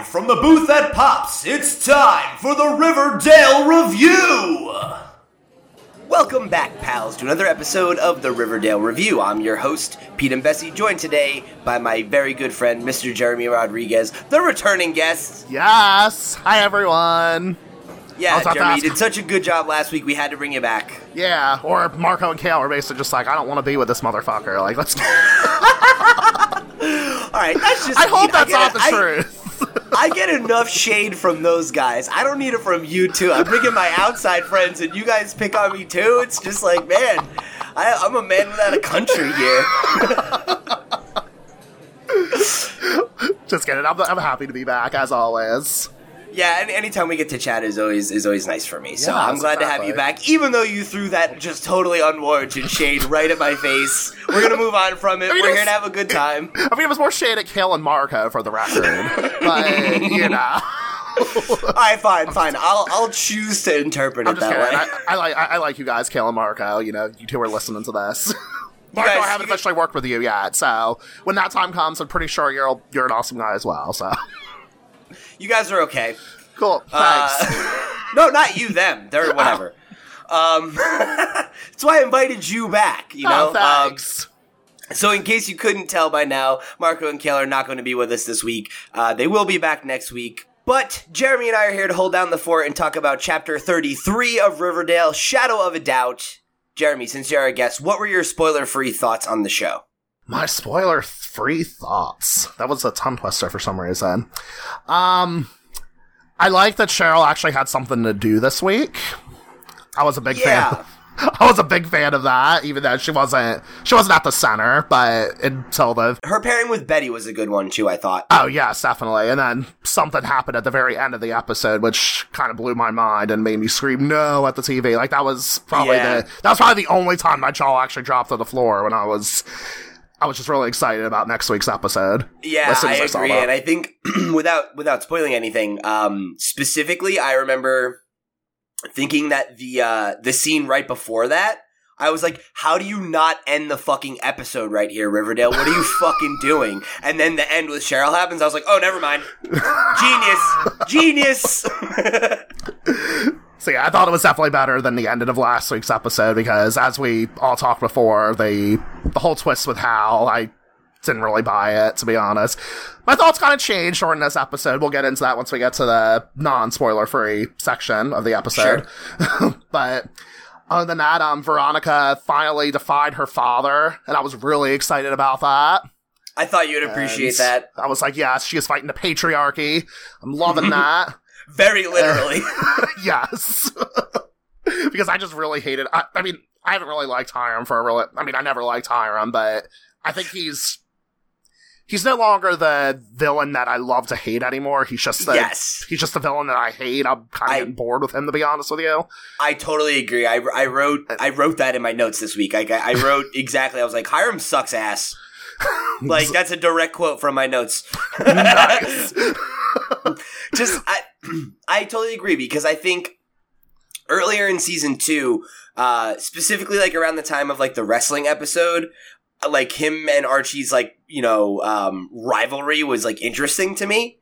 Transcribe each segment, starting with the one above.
Live from the booth at Pops, it's time for the Riverdale Review! Welcome back, pals, to another episode of the Riverdale Review. I'm your host, Pete and Bessie, joined today by my very good friend, Mr. Jeremy Rodriguez, the returning guest. Yes. Hi, everyone. Yeah, was about to Jeremy, you did such a good job last week, we had to bring you back. Yeah. Or Marco and Cale are basically just like, I don't want to be with this motherfucker. Like, let's. Alright, that's just. I hope I that's get not it. the I- truth. I get enough shade from those guys. I don't need it from you too. I'm bringing my outside friends, and you guys pick on me too. It's just like, man, I, I'm a man without a country here. just kidding. I'm, I'm happy to be back as always. Yeah, and anytime we get to chat is always is always nice for me. So Yeah, I'm glad to have you back, even though you threw that just totally unwarranted shade right at my face. We're gonna move on from it. mean, We're it's- here to have a good time. I mean, it was more shade at Cale and Marco for the record, but you know, All right, fine, fine. I'll I'll choose to interpret I'm it just that kidding. way. I, I like I, I like you guys, Cale and Marco. You know, you two are listening to this. Marco, guys- I haven't you guys- officially worked with you yet, so when that time comes, I'm pretty sure you're you're an awesome guy as well. So You guys are okay. cool. Thanks. Uh, no, not you, them. They're whatever. Um, that's why I invited you back. You know. oh, thanks. Um, so, in case you couldn't tell by now, Marco and Cale are not going to be with us this week. Uh, they will be back next week. But Jeremy and I are here to hold down the fort and talk about Chapter 33 of Riverdale: Shadow of a Doubt. Jeremy, since you're our guest, what were your spoiler-free thoughts on the show? My spoiler free thoughts. That was a tongue twister for some reason. Um, I like that Cheryl actually had something to do this week. I was a big Yeah. fan. I was a big fan of that, even though she wasn't she wasn't at the center, but until the Her pairing with Betty was a good one too. I thought. oh yes, definitely. And then something happened at the very end of the episode, which kind of blew my mind and made me scream no at the TV. Like that was probably Yeah. the that was probably the only time my jaw actually dropped to the floor when I was I was just really excited about next week's episode. Yeah, as I I saw agree, and I think without without spoiling anything, um, specifically, I remember thinking that the uh, the scene right before that, I was like, "How do you not end the fucking episode right here, Riverdale? What are you fucking doing?" And then the end with Cheryl happens. I was like, "Oh, never mind, genius, genius." So yeah, I thought it was definitely better than the ending of last week's episode because, as we all talked before, the the whole twist with Hal, I didn't really buy it to be honest. My thoughts kind of changed during this episode. We'll get into that once we get to the non spoiler free section of the episode. but other than that, um, Veronica finally defied her father, and I was really excited about that. I thought you'd appreciate And that I was like, yes, she is fighting the patriarchy. I'm loving that. Very eh. literally. yes. because I just really hated. I, I mean, I haven't really liked Hiram for a really. I mean, I never liked Hiram, but I think he's he's no longer the villain that I love to hate anymore. He's just the, yes. He's just the villain that I hate. I'm kind of getting bored with him, to be honest with you. I totally agree. I, I wrote uh, I wrote that in my notes this week. I, I wrote exactly. I was like, Hiram sucks ass. Like that's a direct quote from my notes. Just I I totally agree because I think earlier in season two, uh, specifically like around the time of like the wrestling episode, like him and Archie's like you know um, rivalry was like interesting to me,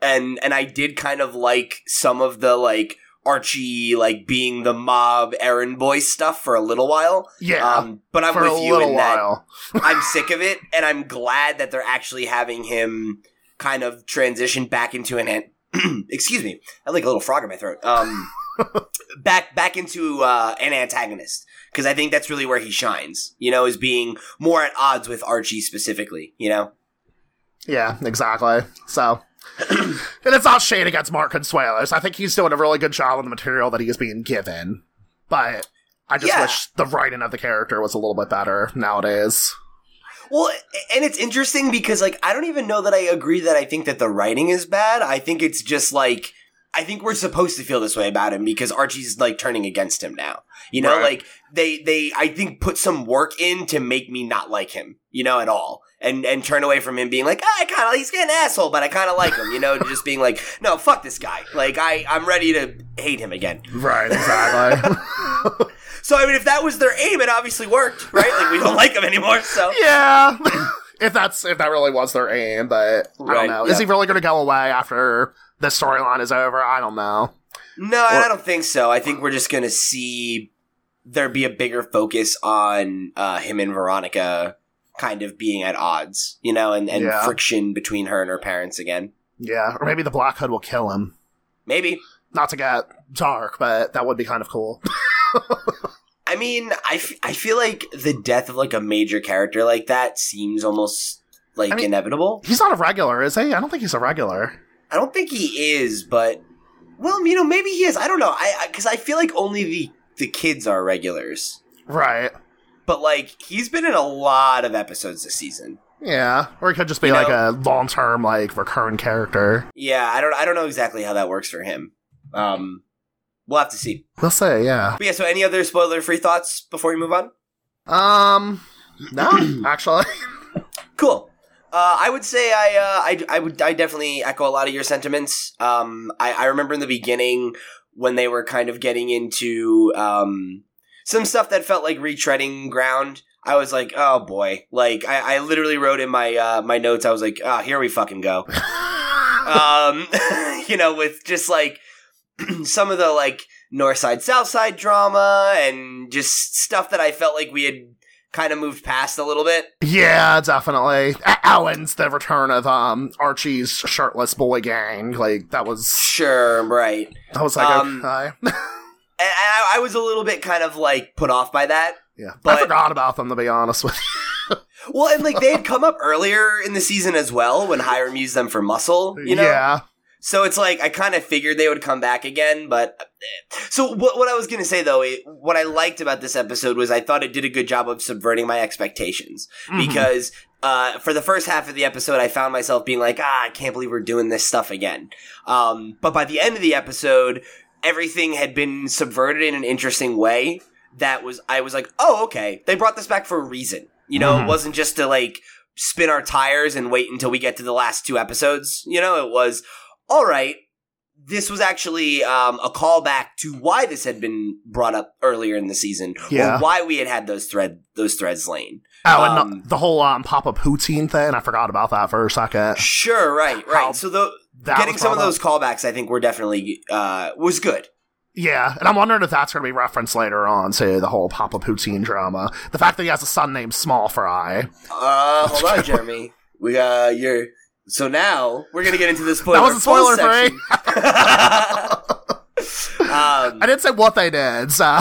and and I did kind of like some of the like Archie like being the mob errand boy stuff for a little while. yeah, Um, but I'm for a with you in that. I'm sick of it, and I'm glad that they're actually having him kind of transition back into an. excuse me, I like a little frog in my throat. Um, back back into uh, an antagonist because I think that's really where he shines. You know, is being more at odds with Archie specifically. You know, Yeah, exactly. So, and it's not shade against Mark Consuelos. I think he's doing a really good job on the material that he is being given. But I just Yeah. wish the writing of the character was a little bit better nowadays. Well, and it's interesting because like I don't even know that I agree that I think that the writing is bad. I think it's just like I think we're supposed to feel this way about him because Archie's like turning against him now. You know, Right. like they they I think put some work in to make me not like him, you know, at all. And and turn away from him being like, ah, I kind of he's an asshole, but I kind of like him, you know, just being like, no, fuck this guy. Like I I'm ready to hate him again. Right, exactly. So I mean, if that was their aim, it obviously worked, right? Like we don't like him anymore, so yeah. if that's if that really was their aim, but I Right, don't know. Is he really going to go away after the storyline is over? I don't know. No, I don't think so. I think we're just gonna see there be a bigger focus on uh, him and Veronica kind of being at odds, you know, and, and Yeah. friction between her and her parents again. Yeah, or maybe the Black Hood will kill him. Maybe. Not to get dark, but that would be kind of cool. I mean, I, f- I feel like the death of like a major character like that seems almost like I mean- inevitable. he's not a regular, is he? I don't think he's a regular. I don't think he is, but well, you know, maybe he is. I don't know. I because I, feel like only the the kids are regulars, Right. but like he's been in a lot of episodes this season. Yeah, or he could just be You like know- a long-term, like recurring character. Yeah, I don't I don't know exactly how that works for him. Um, we'll have to see. We'll say, yeah. But yeah, so any other spoiler free thoughts before we move on? Um, no, actually. Cool. Uh, I would say I, uh, I, I would, I definitely echo a lot of your sentiments. Um, I, I remember in the beginning when they were kind of getting into, um, some stuff that felt like retreading ground. I was like, oh boy. Like, I, I literally wrote in my, uh, my notes, I was like, oh, here we fucking go. um, you know, with just like some of the like north side, south side drama and just stuff that I felt like we had kind of moved past a little bit. yeah, definitely. A- Alan's the return of um Archie's shirtless boy gang. Like that was Sure, right. that was like Um, okay. I, I was a little bit kind of like put off by that. yeah, but- I forgot about them to be honest with you. Well, and like they had come up earlier in the season as well when Hiram used them for muscle, you know? Yeah, So it's like I kind of figured they would come back again, but so what? What I was gonna say though, it, what I liked about this episode was I thought it did a good job of subverting my expectations Mhm. because uh, for the first half of the episode, I found myself being like, ah, I can't believe we're doing this stuff again. Um, but by the end of the episode, everything had been subverted in an interesting way. That was I was like, oh, okay, they brought this back for a reason. You know, Mhm. it wasn't just to like spin our tires and wait until we get to the last two episodes. You know, it was all right. This was actually um, a callback to why this had been brought up earlier in the season, Yeah. or why we had had those thread those threads laid. Oh, and Um, the, the whole um Papa Poutine thing. I forgot about that for a second. Sure, right, right. How so the getting some of those callbacks, I think, were definitely uh, was good. Yeah, and I'm wondering if that's going to be referenced later on to the whole Papa Poutine drama. The fact that he has a son named Small Fry. Uh, hold on, Jeremy. We uh, you're so now we're gonna get into the spoiler. That was a spoiler section. um, I didn't say what they did, so.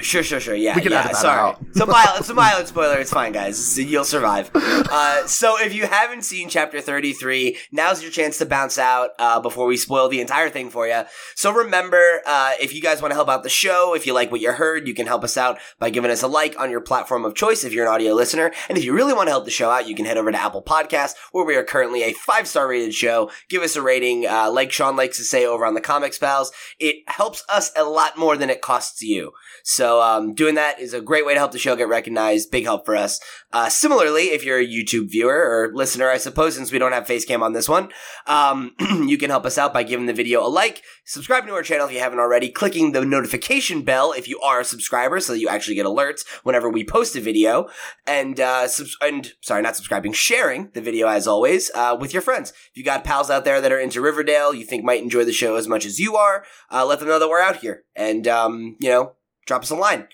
Sure, sure, sure. Yeah, We can yeah. edit that sorry, out. a mild, it's a mild spoiler. It's fine, guys. You'll survive. Uh, so, if you haven't seen chapter thirty-three, now's your chance to bounce out uh, before we spoil the entire thing for you. So, remember, uh, if you guys want to help out the show, if you like what you heard, you can help us out by giving us a like on your platform of choice if you're an audio listener. And if you really want to help the show out, you can head over to Apple Podcasts, where we are currently a five-star rated show. Give us a rating, uh, like Sean likes to say over on the Comics Pals. It helps us a lot more than it costs you. So um, doing that is a great way to help the show get recognized. Big help for us. Uh, similarly, if you're a YouTube viewer or listener, I suppose, since we don't have face cam on this one, um, you can help us out by giving the video a like, subscribing to our channel if you haven't already, clicking the notification bell if you are a subscriber so that you actually get alerts whenever we post a video, and uh, subs- and sorry, not subscribing, sharing the video as always uh, with your friends. If you got pals out there that are into Riverdale, you think might enjoy the show as much as you are, uh, let them know that we're out here, and um, you know, drop us a line.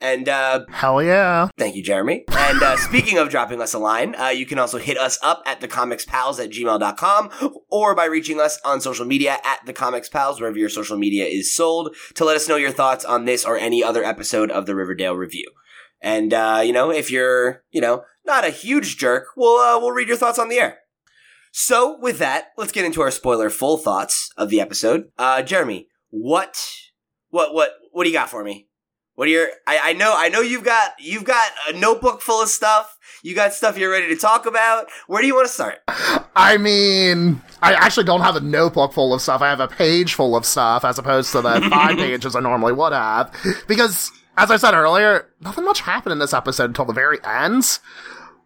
And uh, Hell yeah. Thank you, Jeremy. And uh, speaking of dropping us a line, uh, you can also hit us up at thecomicspals at gmail.com or by reaching us on social media at thecomicspals, wherever your social media is sold, to let us know your thoughts on this or any other episode of the Riverdale Review. And, uh, you know, if you're, you know, not a huge jerk, we'll, uh, we'll read your thoughts on the air. So, with that, let's get into our spoiler full thoughts of the episode. Uh, Jeremy, what, what, what, what do you got for me? What are your? I, I know, I know you've got you've got a notebook full of stuff. You got stuff you're ready to talk about. Where do you want to start? I mean, I actually don't have a notebook full of stuff. I have a page full of stuff as opposed to the five pages I normally would have. Because, as I said earlier, nothing much happened in this episode until the very end.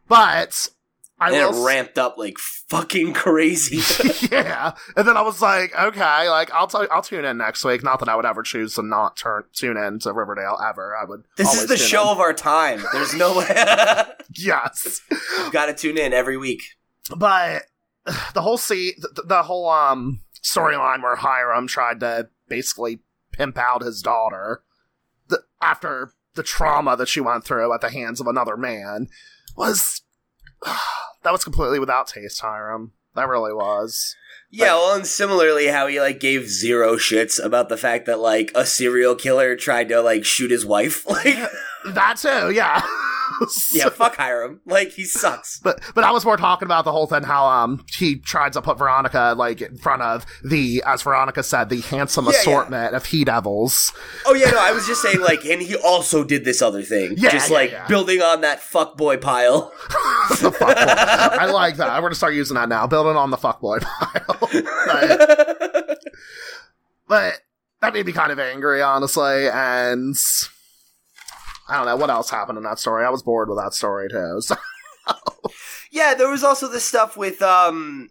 But I and it ramped up like fucking crazy. yeah, and then I was like, okay, like I'll tell, I'll tune in next week. Not that I would ever choose to not turn tune in to Riverdale ever. I would. this is the show in. of our time. There's no way. Yes, You've got to tune in every week. but the whole scene, the, the whole um storyline where Hiram tried to basically pimp out his daughter the, after the trauma that she went through at the hands of another man was that was completely without taste, Hiram. That really was. Yeah, well, and similarly, how he like gave zero shits about the fact that like a serial killer tried to like shoot his wife. Like, That too, yeah. yeah, fuck Hiram. Like, he sucks. But but I was more talking about the whole thing how um he tried to put Veronica like in front of the as Veronica said the handsome Yeah, yeah. assortment of he devils. Oh yeah, no, I was just saying like, and he also did this other thing, Yeah, just yeah, like yeah. building on that fuck boy pile. The fuckboy. I like that. I'm gonna start using that now. Building on the fuckboy pile. but, but that made me kind of angry, honestly, and I don't know what else happened in that story. I was bored with that story too. So Yeah, there was also the stuff with um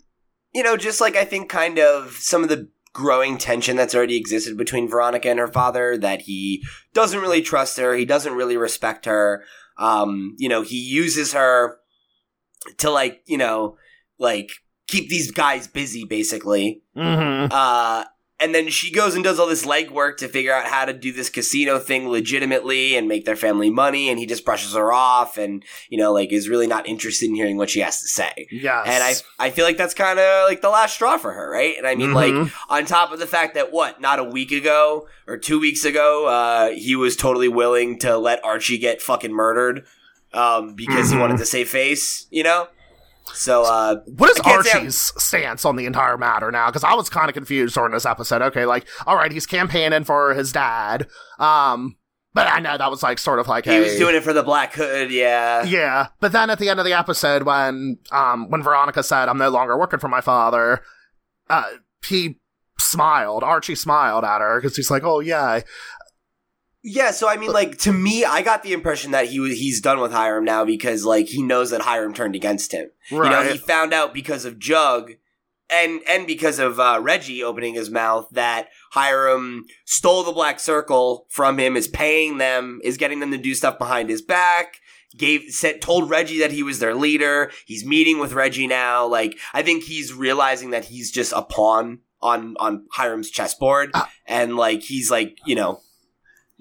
you know, just like I think kind of some of the growing tension that's already existed between Veronica and her father that he doesn't really trust her, he doesn't really respect her. Um, you know, he uses her to like, you know, like keep these guys busy basically. Mhm. Uh and then she goes and does all this legwork to figure out how to do this casino thing legitimately and make their family money and he just brushes her off and you know like is really not interested in hearing what she has to say Yeah, and i i feel like that's kind of like the last straw for her right and i mean like Mhm. on top of the fact that what not a week ago or two weeks ago uh he was totally willing to let archie get fucking murdered um because he Mhm. wanted to save face you know so uh What is Archie's stance on the entire matter now? Because I was kind of confused during this episode. Okay, like, all right, he's campaigning for his dad. Um, but I know that was like sort of like he a, was doing it for the black hood yeah Yeah, but then at the end of the episode, when um when Veronica said, "I'm no longer working for my father," uh, he smiled. Archie smiled at her because he's like, "Oh yeah, Yeah, so I mean, like to me, I got the impression that he was he's done with Hiram now because like he knows that Hiram turned against him. right." You know, he found out because of Jug and and because of uh, Reggie opening his mouth that Hiram stole the Black Circle from him, is paying them, is getting them to do stuff behind his back. Gave said told Reggie that he was their leader. He's meeting with Reggie now. Like I think he's realizing that he's just a pawn on on Hiram's chessboard, Ah. and like he's like you know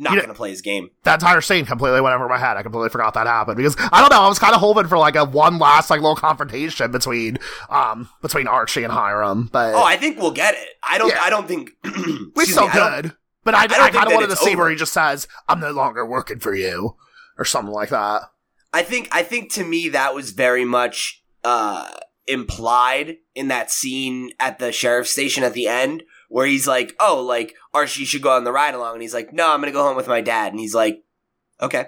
not gonna play his game. that entire scene completely went over my head. I completely forgot that happened because I don't know. I was kind of hoping for like a one last like little confrontation between um between Archie and Hiram, but Oh, I think we'll get it. I don't. Yeah. I don't think we still me, I good. But I, I, don't kind of wanted to see where he just says, "I'm no longer working for you," or something like that. I think. I think to me that was very much uh, implied in that scene at the sheriff's station at the end, where he's like, "Oh, like Archie should go on the ride along," and he's like, "No, I'm gonna go home with my dad," and he's like, "Okay."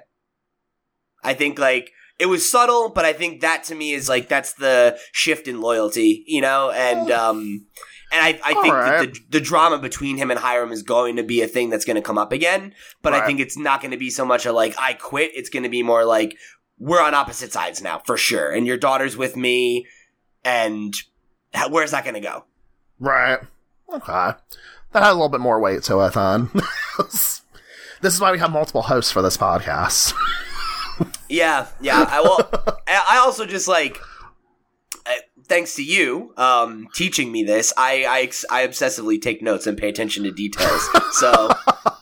I think like it was subtle, but I think that to me is like that's the shift in loyalty, you know, and um. And I, I think that the, the drama between him and Hiram is going to be a thing that's going to come up again. But I think it's not going to be so much a like, I quit. It's going to be more like, we're on opposite sides now, for sure. And your daughter's with me. And how, where's that going to go? Right. Okay. That had a little bit more weight to it then. this is why we have multiple hosts for this podcast. Yeah, yeah. I will. I also just like, uh, thanks to you um, teaching me this, I, I I obsessively take notes and pay attention to details. So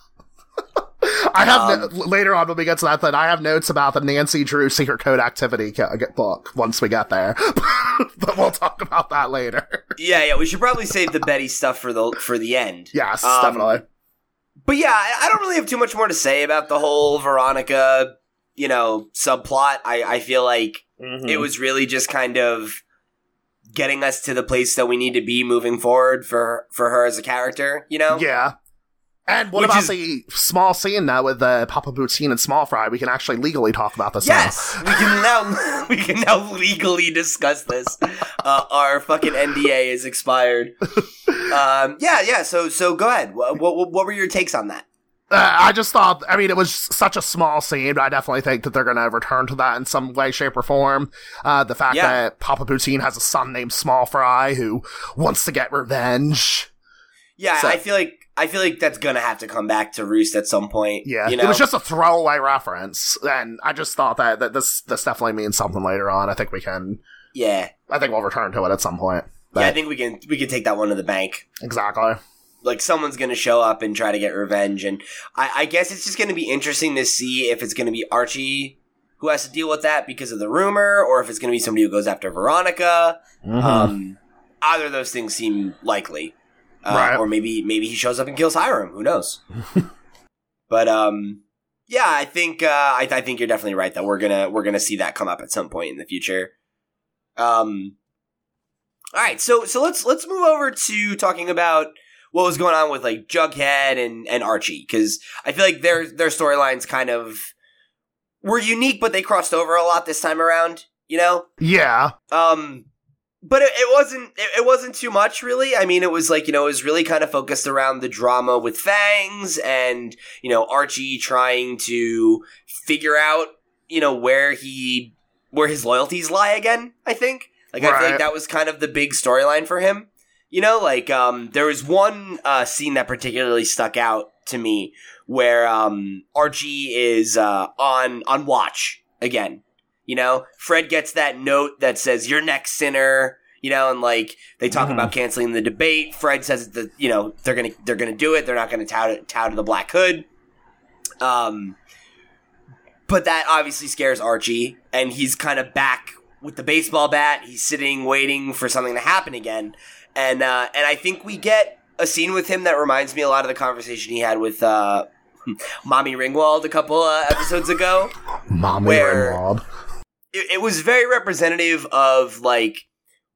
I have Um, no- later on when we get to that. Then I have notes about the Nancy Drew secret code activity book once we get there, but we'll talk about that later. yeah, yeah. We should probably save the Betty stuff for the for the end. Yes, Um, definitely. But yeah, I, I don't really have too much more to say about the whole Veronica, you know, subplot. I, I feel like Mm-hmm. it was really just kind of getting us to the place that we need to be moving forward for for her as a character. You know? Yeah. And what Which about is- the small scene now with uh, Papa Poutine and Small Fry? We can actually legally talk about this Yes, we can now we can now legally discuss this. Uh, our fucking NDA is expired. Um, yeah, yeah. So so go ahead. What, what what were your takes on that? Uh, I just thought, I mean, it was such a small scene, but I definitely think that they're going to return to that in some way, shape, or form. Uh, the fact Yeah. that Papa Poutine has a son named Small Fry who wants to get revenge. Yeah, So- I feel like I feel like that's gonna have to come back to roost at some point. Yeah, you know? it was just a throwaway reference, and I just thought that, that this this definitely means something later on. I think we can, yeah, I think we'll return to it at some point. yeah. I think we can we can take that one to the bank. exactly. Like someone's gonna show up and try to get revenge, and I, I guess it's just gonna be interesting to see if it's gonna be Archie who has to deal with that because of the rumor, or if it's gonna be somebody who goes after Veronica. Mhm. Um, either of those things seem likely, uh, Right. or maybe maybe he shows up and kills Hiram. Who knows? but um, yeah, I think uh, I, I think you're definitely right that we're gonna we're gonna see that come up at some point in the future. Um, all right, so so let's let's move over to talking about what was going on with like Jughead and and Archie because I feel like their their storylines kind of were unique, but they crossed over a lot this time around. You know, yeah, um, but it, it wasn't it, it wasn't too much really. I mean, it was like you know it was really kind of focused around the drama with Fangs and you know Archie trying to figure out you know where he where his loyalties lie again. I think like I feel like that was kind of the big storyline for him. You know, like um, there was one uh, scene that particularly stuck out to me where um, Archie is uh, on on watch again. You know, Fred gets that note that says "You're next, sinner." You know, and like they talk Mhm. about canceling the debate. Fred says that you know they're gonna they're gonna do it. They're not gonna tout it, tout to the Black Hood. Um, but that obviously scares Archie, and he's kind of back with the baseball bat. He's sitting waiting for something to happen again, and uh, and I think we get a scene with him that reminds me a lot of the conversation he had with uh, Mommy Ringwald a couple uh, episodes ago Mommy Where- Ringwald. It, it was very representative of like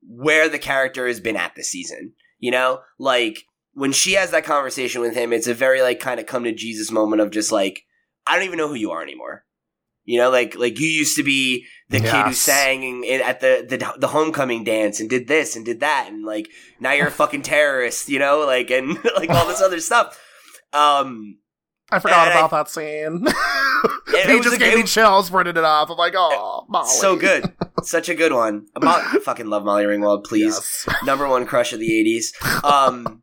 where the character has been at this season. You know, like when she has that conversation with him, it's a very like kind of come to Jesus moment of just like I don't even know who you are anymore. You know, like like you used to be the kid who sang at the, the the homecoming dance and did this and did that and like now you're a fucking terrorist. You know, like and like all this other stuff. Um, I forgot And I- about that scene. it he was just gave it me chills bringing it off. I'm like, oh, Molly. so good, such a good one. I fucking love Molly Ringwald. Please, Yes. number one crush of the '80s. Um,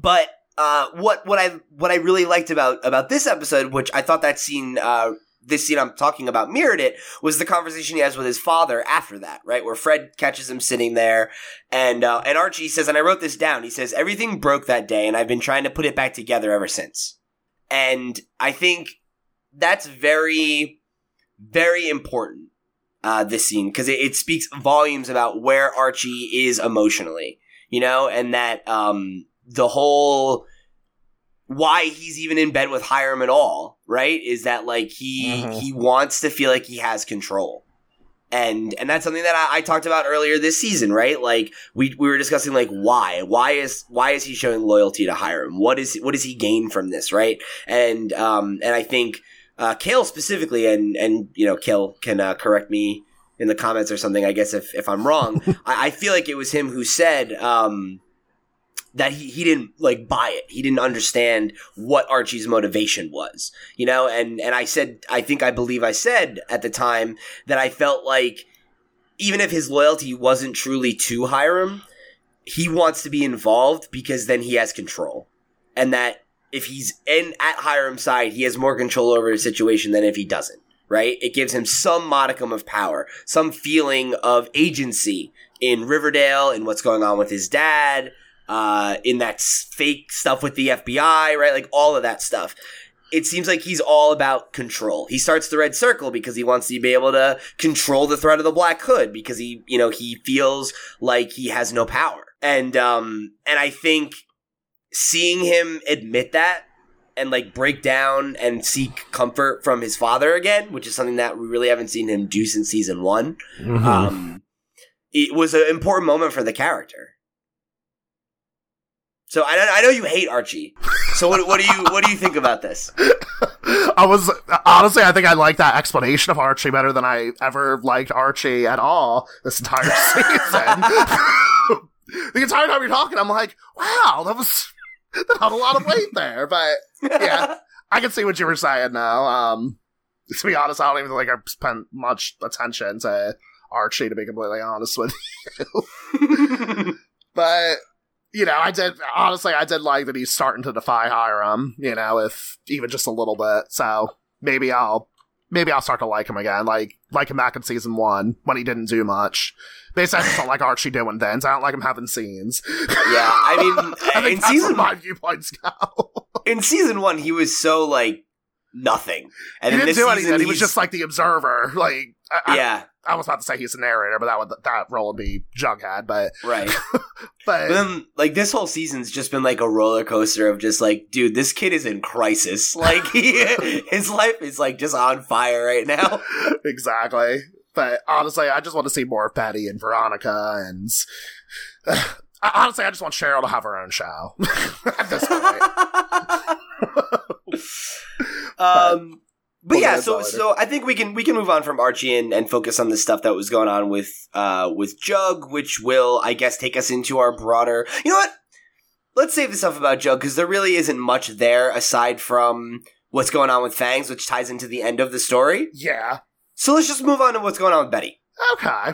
but uh, what what I what I really liked about about this episode, which I thought that scene, uh, this scene I'm talking about mirrored it, was the conversation he has with his father after that, right, where Fred catches him sitting there, and uh, and Archie says, and I wrote this down. He says everything broke that day, and I've been trying to put it back together ever since. And I think that's very very important uh, this scene because it, it speaks volumes about where Archie is emotionally, you know, and that um, the whole why he's even in bed with Hiram at all, right? Is that like he Mhm. he wants to feel like he has control. And and that's something that I, I talked about earlier this season, right? Like we we were discussing like why why is why is he showing loyalty to Hiram? What is what does he gain from this, right? And um and I think uh, Cale specifically, and and you know, Cale can uh, correct me in the comments or something. I guess if if I'm wrong, I, I feel like it was him who said um, that he he didn't like buy it. He didn't understand what Archie's motivation was, you know. And and I said, I think I believe I said at the time that I felt like even if his loyalty wasn't truly to Hiram, he wants to be involved because then he has control, and that if he's in at Hiram's side, he has more control over his situation than if he doesn't. Right? It gives him some modicum of power, some feeling of agency in Riverdale, in what's going on with his dad, uh, in that fake stuff with the FBI, right? Like all of that stuff. It seems like he's all about control. He starts the Red Circle because he wants to be able to control the threat of the Black Hood because he, you know, he feels like he has no power. And um, and I think seeing him admit that and like break down and seek comfort from his father again, which is something that we really haven't seen him do since season one. Mhm. Um, it was an important moment for the character. So I, I know you hate Archie. So what, what do you what do you think about this? I was honestly, I think I like that explanation of Archie better than I ever liked Archie at all this entire season. the entire time you're talking, I'm like, wow, that was not a lot of weight there, but yeah, I can see what you were saying now. Um, to be honest, I don't even think I've spent much attention to Archie, to be completely honest with you. but you know, I did honestly, I did like that he's starting to defy Hiram. You know, if even just a little bit. So maybe I'll maybe I'll start to like him again, like like him back in season one when he didn't do much. Basically, I just don't like Archie doing things. I don't like him having scenes. Yeah, I mean, I think in that's season where my viewpoints go. in season one, he was so like nothing, and he didn't this do season, anything. He was just like the observer. Like, I- yeah, I, was about to say he's the narrator, but that would that role would be Jughead. But right. but then, like this whole season's just been like a roller coaster of just like, dude, this kid is in crisis. Like, he, his life is like just on fire right now. exactly. But honestly, I just want to see more of Betty and Veronica, and I- honestly, I just want Cheryl to have her own show at this point. um, but We'll yeah, so so I think we can we can move on from Archie and, and focus on the stuff that was going on with uh with Jug, which will I guess take us into our broader. You know what? Let's save the stuff about Jug because there really isn't much there aside from what's going on with Fangs, which ties into the end of the story. yeah. So let's just move on to what's going on with Betty. Okay.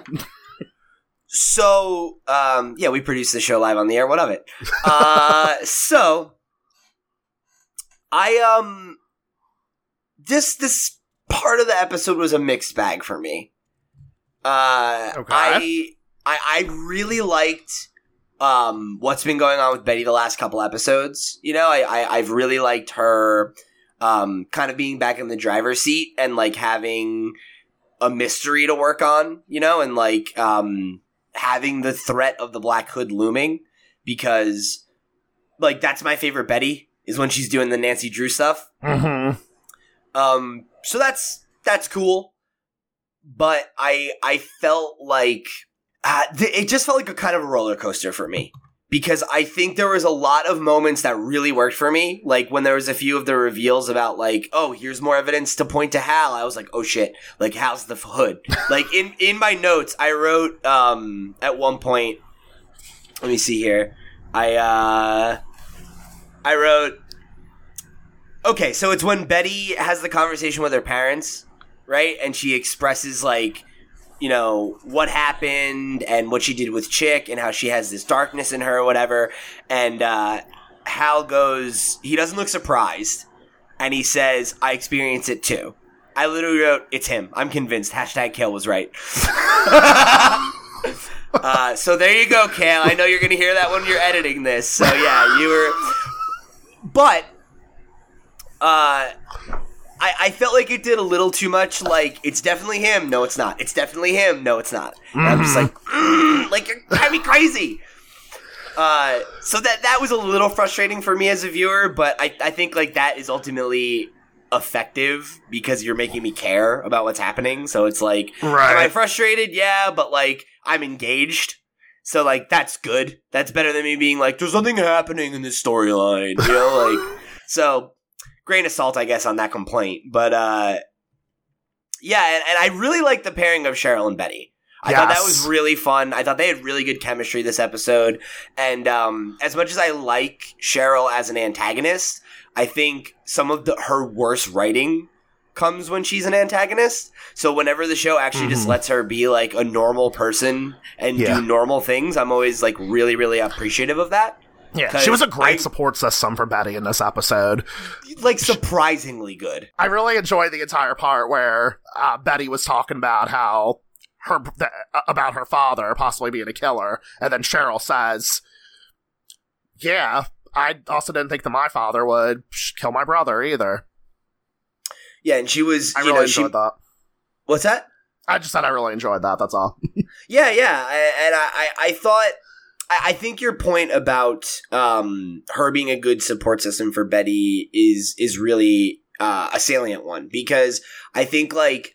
So, um, yeah, we produced the show live on the air. What of it? Uh, so, I um, this this part of the episode was a mixed bag for me. Uh, Okay. I I I really liked um what's been going on with Betty the last couple episodes. You know, I, I I've really liked her um kind of being back in the driver's seat and like having a mystery to work on, you know, and like um having the threat of the Black Hood looming because like that's my favorite Betty is when she's doing the Nancy Drew stuff. Mm-hmm. Um so that's that's cool. But I I felt like uh, th- it just felt like a kind of a roller coaster for me because I think there was a lot of moments that really worked for me. Like when there was a few of the reveals about like, oh, here's more evidence to point to Hal. I was like, oh shit, like Hal's the hood. like in in my notes, I wrote um at one point. Let me see here. I uh I wrote. Okay, so it's when Betty has the conversation with her parents, right? And she expresses like you know what happened and what she did with Chic and how she has this darkness in her or whatever. And uh hal goes he doesn't look surprised. And he says i experience it too. I literally wrote it's him. I'm convinced. Hashtag Cale was right. Uh, so there you go Cale. I know you're gonna hear that when you're editing this. So yeah you were but uh I, I felt like it did a little too much. Like it's definitely him. No, it's not. It's definitely him. No, it's not. And I'm just like, mm, like you're driving me crazy. Uh, so that that was a little frustrating for me as a viewer, but I, I think like that is ultimately effective because you're making me care about what's happening. So it's like, am I frustrated? Yeah, but like I'm engaged. So like that's good. That's better than me being like, there's nothing happening in this storyline. You know, like so grain of salt, I guess, on that complaint. But uh yeah, and, and I really like the pairing of Cheryl and Betty. I thought that was really fun. I thought they had really good chemistry this episode. And um, as much as I like Cheryl as an antagonist, I think some of the her worst writing comes when she's an antagonist. So whenever the show actually just Mhm. lets her be like a normal person and Yeah. do normal things, I'm always like really, really appreciative of that. Yeah, she was a great I- support system for Betty in this episode. Like surprisingly good. I really enjoyed the entire part where uh, Betty was talking about how her th- about her father possibly being a killer, and then Cheryl says, "Yeah, I also didn't think that my father would kill my brother either." Yeah, and she was, I you really know, she. enjoyed that. What's that? I just said I really enjoyed that. That's all. Yeah, yeah, I- and I, I, I thought, I, think your point about um, her being a good support system for Betty is is really uh, a salient one because I think like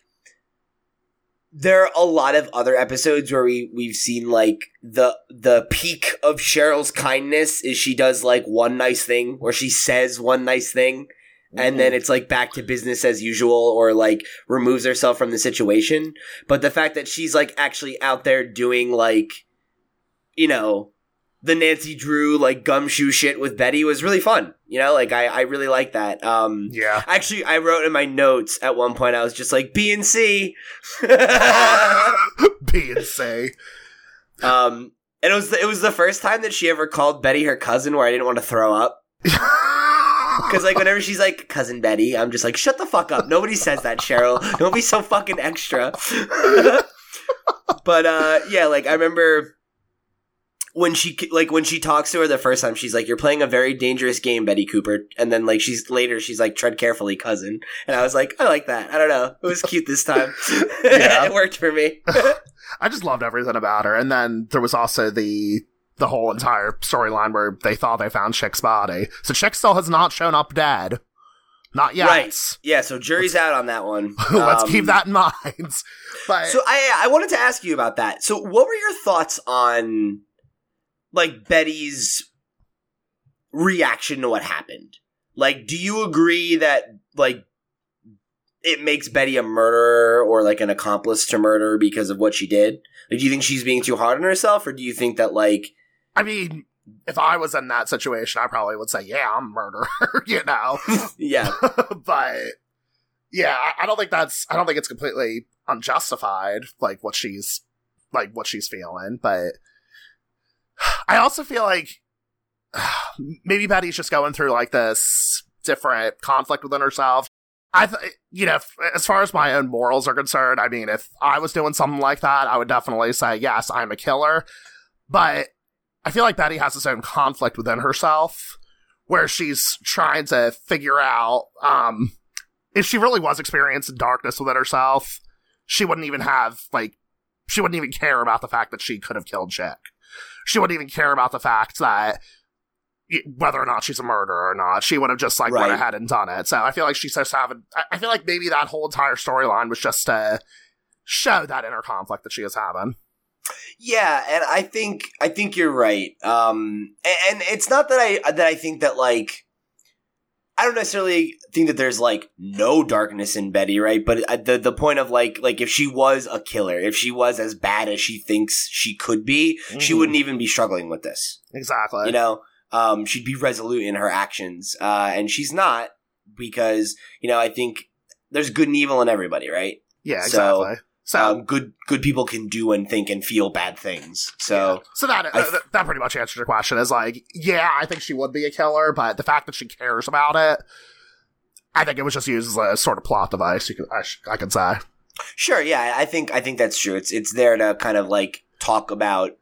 there are a lot of other episodes where we we've seen like the the peak of Cheryl's kindness is she does like one nice thing or she says one nice thing and then it's like back to business as usual or like removes herself from the situation. But the fact that she's like actually out there doing like you know the Nancy Drew like gumshoe shit with Betty was really fun. You know, like I, I really like that. Um, Yeah. actually, I wrote in my notes at one point. I was just like B and C. B and C. um, and it was the, it was the first time that she ever called Betty her cousin, where I didn't want to throw up. Because like whenever she's like cousin Betty, I'm just like shut the fuck up. Nobody says that, Cheryl. Don't be so fucking extra. but uh, yeah, like I remember when she like when she talks to her the first time, she's like, "You're playing a very dangerous game, Betty Cooper." And then like she's later, she's like, "Tread carefully, cousin." And I was like, I like that. I don't know. It was cute this time. It worked for me. I just loved everything about her. And then there was also the the whole entire storyline where they thought they found Chic's body. So Chick still has not shown up dead. Not yet. Right. Yeah. So jury's out on that one. Let's Um, keep that in mind. But So I I wanted to ask you about that. So what were your thoughts on like Betty's reaction to what happened? Like do you agree that like it makes Betty a murderer or like an accomplice to murder because of what she did? Like, do you think she's being too hard on herself or do you think that like I mean, if I was in that situation, I probably would say, "Yeah, I'm a murderer," you know. yeah. but yeah, I, I don't think that's. I don't think it's completely unjustified, like what she's, like what she's feeling. But I also feel like maybe Betty's just going through like this different conflict within herself. I, th- you know, as far as my own morals are concerned, I mean, if I was doing something like that, I would definitely say yes, I'm a killer. But I feel like Betty has this own conflict within herself where she's trying to figure out um if she really was experiencing darkness within herself, she wouldn't even have like she wouldn't even care about the fact that she could have killed Chic. She wouldn't even care about the fact that whether or not she's a murderer or not. She would have just like Right. went ahead and done it. So I feel like she's just having. I- I feel like maybe that whole entire storyline was just to show that inner conflict that she is having. Yeah, and I think I think you're right. Um, a- and, it's not that I that I think that like I don't necessarily think that there's like no darkness in Betty, right? But uh, the the point of like like if she was a killer, if she was as bad as she thinks she could be, she Mhm. wouldn't even be struggling with this. Exactly. You know, um, she'd be resolute in her actions, uh, and she's not because you know I think there's good and evil in everybody, right? yeah. Exactly. So. Um, good good people can do and think and feel bad things. So. So that uh, th- that pretty much answers your question. Is like, yeah, I think she would be a killer, but the fact that she cares about it, I think it was just used as a sort of plot device. You could, I, sh- I could say. Sure, yeah, I think I think that's true. It's it's there to kind of like talk about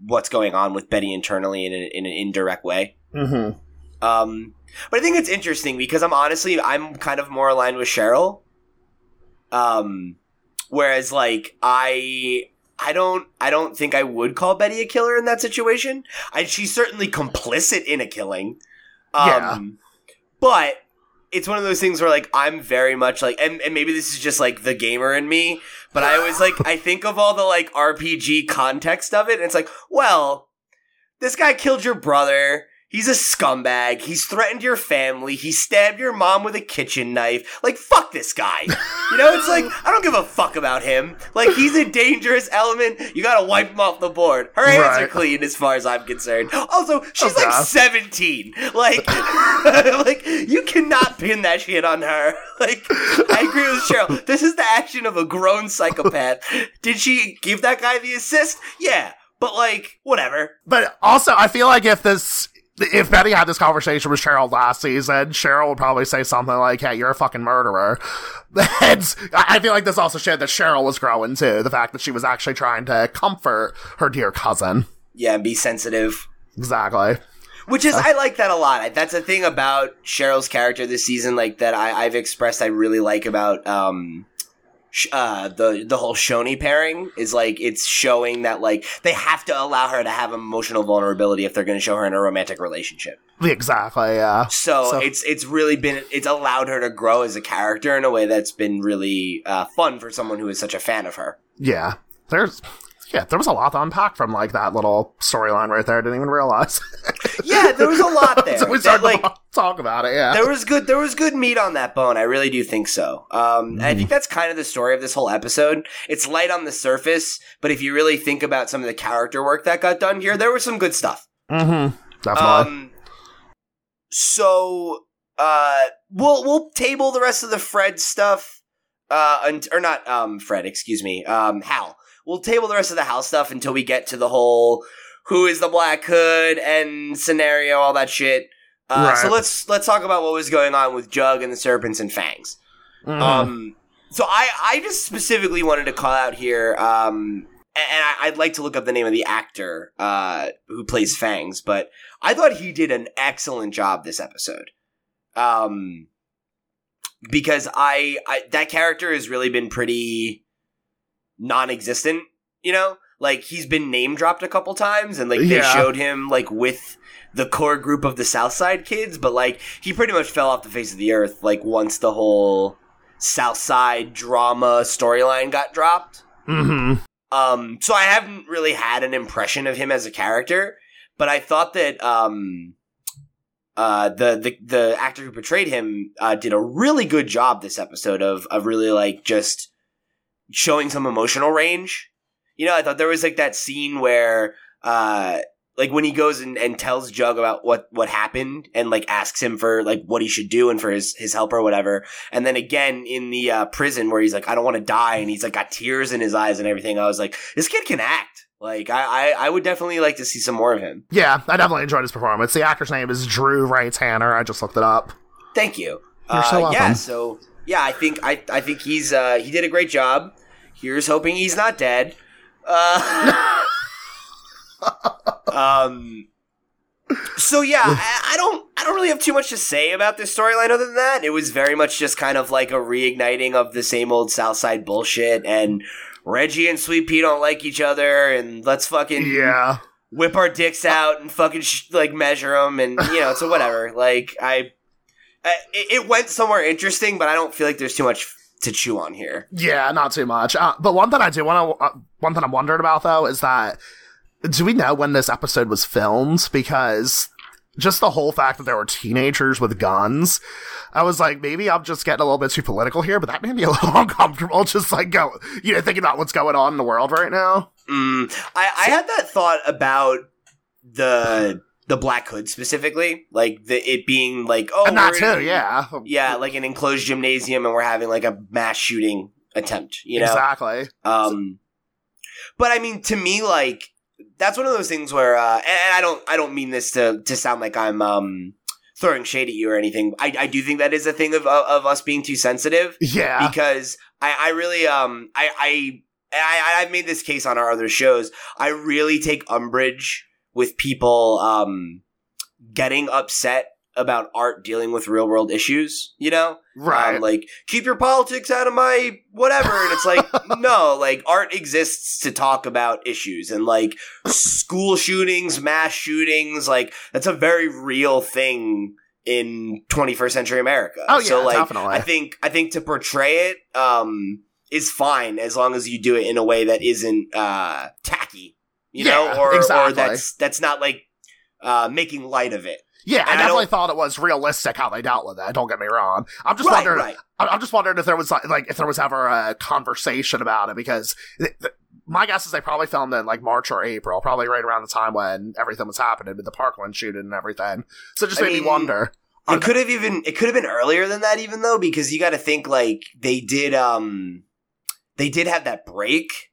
what's going on with Betty internally in, a, in an indirect way. Mm-hmm. Um, but I think it's interesting because I'm honestly I'm kind of more aligned with Cheryl. Um, whereas like I I don't I don't think I would call Betty a killer in that situation. I, she's certainly complicit in a killing. Um, Yeah. but it's one of those things where like I'm very much like and, and maybe this is just like the gamer in me, but I always like I think of all the like RPG context of it, and it's like, well, this guy killed your brother. He's a scumbag. He's threatened your family. He stabbed your mom with a kitchen knife. Like, fuck this guy. You know, it's like, I don't give a fuck about him. Like, he's a dangerous element. You gotta wipe him off the board. Her hands are clean as far as I'm concerned. Also, she's Oh, like God. 17. Like, like, you cannot pin that shit on her. Like, I agree with Cheryl. This is the action of a grown psychopath. Did she give that guy the assist? Yeah. But, like, whatever. But also, I feel like if this. If Betty had this conversation with Cheryl last season, Cheryl would probably say something like, "Hey, you're a fucking murderer." And I feel like this also showed that Cheryl was growing too. The fact that she was actually trying to comfort her dear cousin. Yeah, and be sensitive. Exactly. Which is, I like that a lot. That's a thing about Cheryl's character this season, like that I, I've expressed I really like about um, uh, the the whole Choni pairing is like it's showing that like they have to allow her to have emotional vulnerability if they're going to show her in a romantic relationship. Exactly. Yeah. So, So- it's it's really been it's allowed her to grow as a character in a way that's been really uh, fun for someone who is such a fan of her. Yeah. There's. Yeah, there was a lot to unpack from like that little storyline right there. I didn't even realize. yeah, there was a lot there. so we That, started like, to talk about it. Yeah. there was good there was good meat on that bone i really do think so um and i Mm. think that's kind of the story of this whole episode it's light on the surface but if you really think about some of the character work that got done here there was some good stuff mm-hmm. Definitely. um so uh we'll we'll table the rest of the fred stuff uh unt- or not um fred excuse me um hal we'll table the rest of the Hal's stuff until we get to the whole who is the black hood and scenario all that shit uh, so let's let's talk about what was going on with Jug and the Serpents and Fangs. Mhm. Um, so I I just specifically wanted to call out here, um, and I, I'd like to look up the name of the actor uh, who plays Fangs, but I thought he did an excellent job this episode. Um, because I, I that character has really been pretty non-existent, you know. Like he's been name dropped a couple times, and like they Yeah. showed him like with the core group of the Southside kids, but like he pretty much fell off the face of the earth like once the whole Southside drama storyline got dropped. Mhm. Um, so I haven't really had an impression of him as a character, but I thought that um, uh, the the the actor who portrayed him uh, did a really good job this episode of of really like just showing some emotional range. You know, I thought there was like that scene where uh like when he goes and, and tells Jug about what what happened and like asks him for like what he should do and for his his help or whatever. And then again in the uh, prison where he's like, I don't want to die, and he's like got tears in his eyes and everything. I was like, this kid can act. Like I, I I would definitely like to see some more of him. Yeah, I definitely enjoyed his performance. The actor's name is Drew Ray Tanner. I just looked it up. Thank you. You're so Uh, Yeah, so yeah, I think I I think he's uh he did a great job. Here's hoping he's not dead. Uh, um. So yeah, I, I don't I don't really have too much to say about this storyline other than that. It was very much just kind of like a reigniting of the same old Southside bullshit and Reggie and Sweet Pea don't like each other and let's fucking Yeah. whip our dicks out and fucking sh- like measure them and you know so whatever like i, I it, it went somewhere interesting but i don't feel like there's too much to chew on here Yeah, not too much. Uh, but one thing I do want to, uh, one thing I'm wondering about though is that do we know when this episode was filmed? Because just the whole fact that there were teenagers with guns, I was like, maybe I'm just getting a little bit too political here, but that made me a little uncomfortable. Just like go, you know, thinking about what's going on in the world right now. mm, I, I had that thought about the the black hood specifically like the it being like oh not that too, in- yeah, yeah like an enclosed gymnasium and we're having like a mass shooting attempt you know exactly. Um, but I mean, to me, like that's one of those things where, uh, and, I don't, I don't mean this to to sound like I'm um throwing shade at you or anything. I, I do think that is a thing of of of us being too sensitive Yeah, because I, I really, um, I, I, I, I've made this case on our other shows. I really take umbrage with people, um, getting upset about art dealing with real world issues. You know, right. um, like keep your politics out of my whatever and it's like no like art exists to talk about issues and like school shootings mass shootings like that's a very real thing in 21st century america Oh, yeah, so like definitely. i think i think to portray it um is fine as long as you do it in a way that isn't uh tacky you Yeah, know or, or exactly. that's that's not like uh making light of it yeah, I and I definitely thought it was realistic how they dealt with it. Don't get me wrong. I'm just right wondering. right I'm just wondering if there was like, like if there was ever a conversation about it because th- th- my guess is they probably filmed it in like March or April, probably right around the time when everything was happening with the Parkland shooting and everything. So it just I made mean, me wonder. It could have even it could have been earlier than that even though because you got to think like they did um they did have that break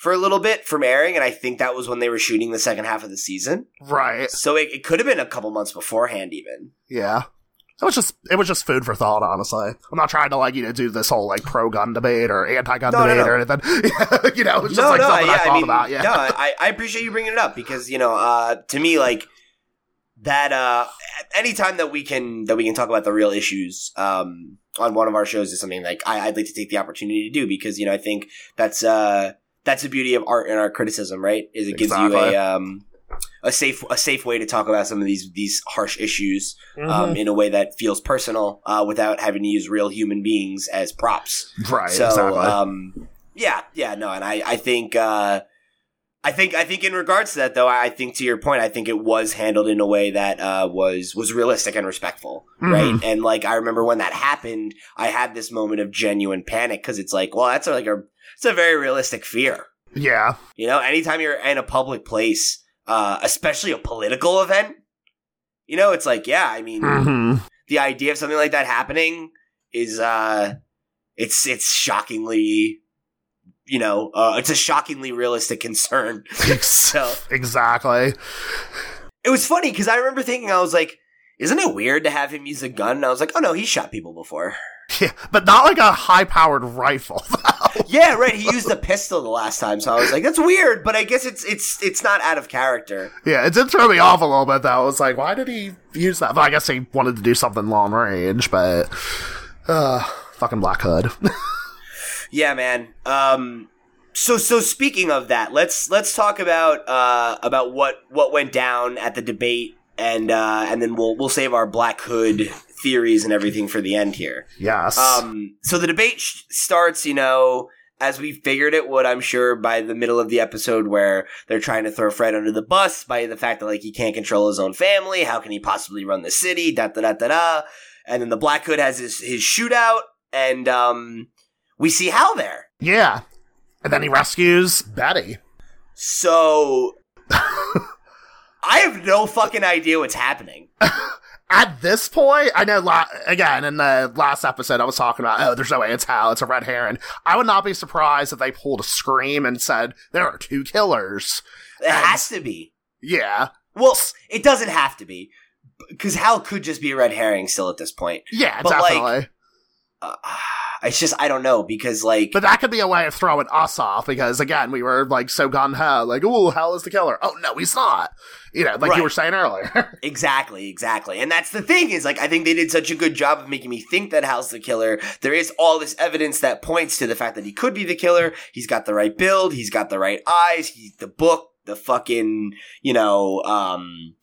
for a little bit from airing and I think that was when they were shooting the second half of the season. Right? So it, it could have been a couple months beforehand even. Yeah. It was just it was just food for thought, honestly. I'm not trying to like you know do this whole like pro gun debate or anti gun No, no, debate no. or anything. you know, it's just like something I thought about. Yeah. no, I, I appreciate you bringing it up because you know, uh, to me, like that. Uh, anytime that we can that we can talk about the real issues um, on one of our shows is something like I, I'd like to take the opportunity to do because you know I think that's uh, that's the beauty of art and art criticism, right? Is it gives you a um, a safe a safe way to talk about some of these these harsh issues um, in a way that feels personal uh, without having to use real human beings as props right. so exactly. um yeah yeah no and i i think uh I think I think in regards to that though, I think to your point, I think it was handled in a way that uh, was was realistic and respectful, Mhm. right? And like I remember when that happened, I had this moment of genuine panic because it's like, well, that's like a it's a very realistic fear. Yeah. You know, anytime you're in a public place, uh, especially a political event, you know, it's like, yeah, I mean, hmm the idea of something like that happening is uh it's it's shockingly you know uh, it's a shockingly realistic concern so exactly. it was funny because i remember thinking i was like isn't it weird to have him use a gun and i was like oh no he's shot people before Yeah, but not like a high powered rifle. though. yeah right he used a pistol the last time so i was like that's weird but i guess it's it's it's not out of character yeah, it did throw me off a little bit though. I was like, why did he use that? But I guess he wanted to do something long range, but uh fucking Black Hood. Yeah, man. Um, so so speaking of that, let's let's talk about uh, about what what went down at the debate, and uh, and then we'll we'll save our Black Hood theories and everything for the end here. yes. Um, so the debate sh- starts, you know, as we figured it would, I'm sure, by the middle of the episode where they're trying to throw Fred under the bus by the fact that like he can't control his own family. How can he possibly run the city? Da da da da da. And then the Black Hood has his his shootout, and um, we see Hal there. yeah. And then he rescues Betty. So I have no fucking idea what's happening. At this point, I know, la- again, in the last episode, I was talking about, oh, there's no way it's Hal, it's a red herring. I would not be surprised if they pulled a scream and said, there are two killers. It has to be. Yeah. Well, it doesn't have to be. Because Hal could just be a red herring still at this point. Yeah, But, like, definitely. Uh, it's just, I don't know, because, like, but that could be a way of throwing us off because, again, we were like so gun ho, like, oh, Hal is the killer. Oh, no, he's not. You know, like Right. you were saying earlier. exactly, exactly. And that's the thing is, like, I think they did such a good job of making me think that Hal's the killer. There is all this evidence that points to the fact that he could be the killer. He's got the right build. He's got the right eyes. He's the book, the fucking, you know, um,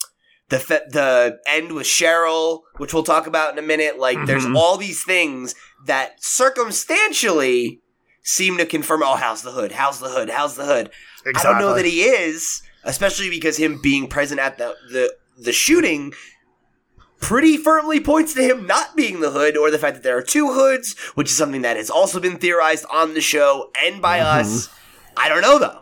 the fe- the end with Cheryl, which we'll talk about in a minute. Like, there's Mhm. all these things that circumstantially seem to confirm. Oh, Hal's the hood? Hal's the hood? Hal's the hood? I don't know that he is, especially because him being present at the the the shooting pretty firmly points to him not being the hood or the fact that there are two hoods, which is something that has also been theorized on the show and by mm-hmm. us. I don't know though.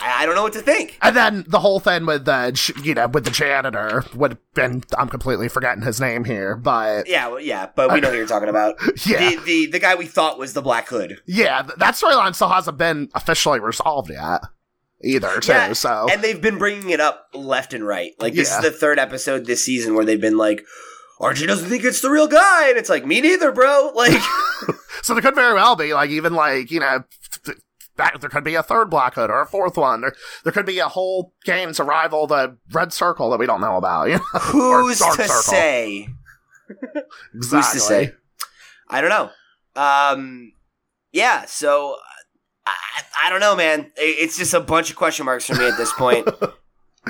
I, I don't know what to think. And then the whole thing with the, you know, with the janitor would have been, I'm completely forgetting his name here, but Yeah, well, yeah, but we know who you're talking about. yeah. The, the the guy we thought was the Black Hood. Yeah, that storyline still hasn't been officially resolved yet either, too. Yeah, so And they've been bringing it up left and right. Like this Yeah. is the third episode this season where they've been like, Archie doesn't think it's the real guy, and it's like me neither, bro. Like, so there could very well be like even like you know. Th- That, there could be a third Black Hood or a fourth one. There, there could be a whole game to rival the Red Circle that we don't know about. You know? who's to Circle. say? exactly. Who's to say? I don't know. Um, yeah. So I, I don't know, man. It- It's just a bunch of question marks for me at this point.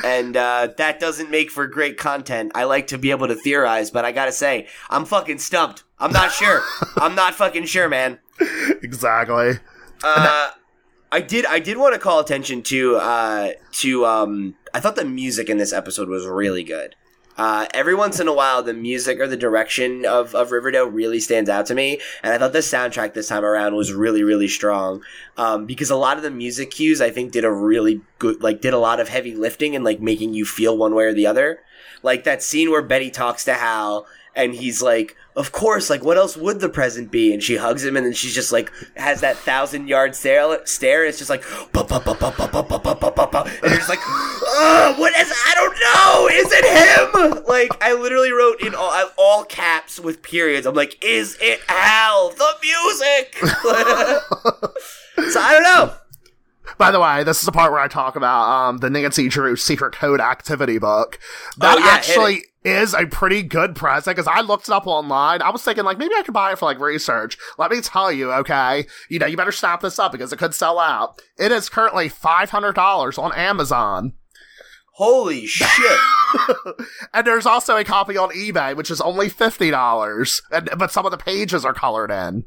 And uh, that doesn't make for great content. I like to be able to theorize, but I gotta say, I'm fucking stumped. I'm not sure. I'm not fucking sure, man. Exactly. Uh, I did. I did want to call attention to uh, to. Um, I thought the music in this episode was really good. Uh, every once in a while, the music or the direction of, of Riverdale really stands out to me, and I thought the soundtrack this time around was really, really strong. Um, because a lot of the music cues, I think, did a really good, like, did a lot of heavy lifting and like making you feel one way or the other. Like that scene where Betty talks to Hal, and he's like, "Of course, like, what else would the present be?" And she hugs him, and then she's just like has that thousand yard stare. Stare. And it's just like, and just like, "Oh, what is? I don't know. Is it him?" Like, I literally wrote in all, all caps with periods. I'm like, "Is it Hal? The music?" so I don't know. By the way, this is the part where I talk about um, the Nancy Drew secret code activity book. That Oh, yeah, actually is a pretty good present because I looked it up online. I was thinking like maybe I could buy it for like research. Let me tell you, okay, you know you better snap this up because it could sell out. It is currently five hundred dollars on Amazon, Holy shit! and there's also a copy on eBay which is only fifty dollars. And but some of the pages are colored in.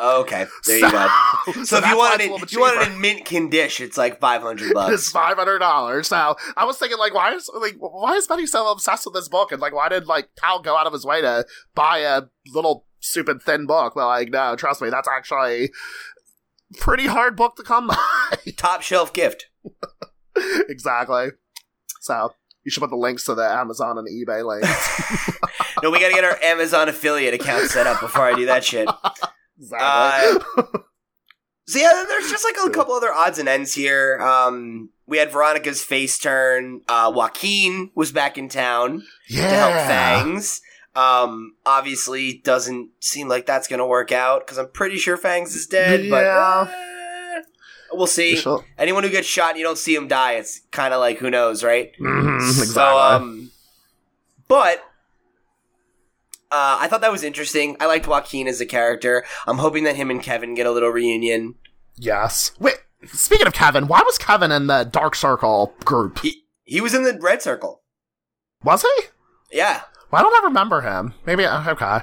Okay, there you go. So, if you want it, in, you want it in mint condition, it's like five hundred bucks. It's five hundred dollars. So I was thinking, like, why is like why is Betty so obsessed with this book? And like, why did like Hal go out of his way to buy a little stupid thin book? But like, no, trust me, that's actually a pretty hard book to come by. Top shelf gift. exactly. So you should put the links to the Amazon and eBay links. No, we gotta get our Amazon affiliate account set up before I do that shit. Exactly. So yeah, there's just like a couple other odds and ends here. Um, we had Veronica's face turn. Uh, Joaquin was back in town yeah. to help Fangs. Um, obviously doesn't seem like that's gonna work out because I'm pretty sure Fangs is dead. But Yeah. eh, we'll see. Sure. Anyone who gets shot and you don't see him die, it's kind of like who knows, right? Mhm, exactly. So, um, but uh, I thought that was interesting. I liked Joaquin as a character. I'm hoping that him and Kevin get a little reunion. yes. Wait. Speaking of Kevin, why was Kevin in the Dark Circle group? He he was in the red circle. Was he? Yeah, Why don't I remember him? Maybe uh, okay.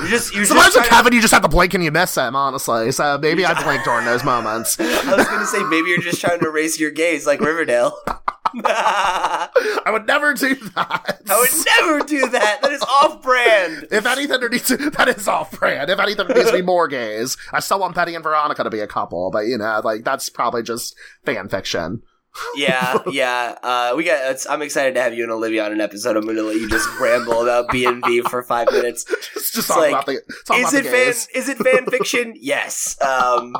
you're just you're Sometimes with Kevin, you just have to blink and you miss him. Honestly, so maybe I blinked during those moments. I was gonna say maybe you're just trying to erase your gaze like Riverdale. I would never do that. I would never do that. That is off brand. If anything, there needs to, that is off brand. If anything, there needs to be more gays. I still want Betty and Veronica to be a couple, but you know, like that's probably just fan fiction. Yeah, yeah. Uh, we got. I'm excited to have you and Olivia on an episode. I'm gonna let you just ramble about B and B for five minutes. Just, just talk like, about the. Is it fan is it fan fiction yes um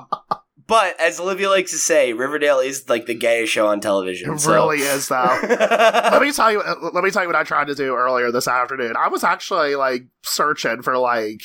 but as olivia likes to say riverdale is like the gayest show on television It so- really is, though. let me tell you. uh, Let me tell you what I tried to do earlier this afternoon. I was actually like searching for like,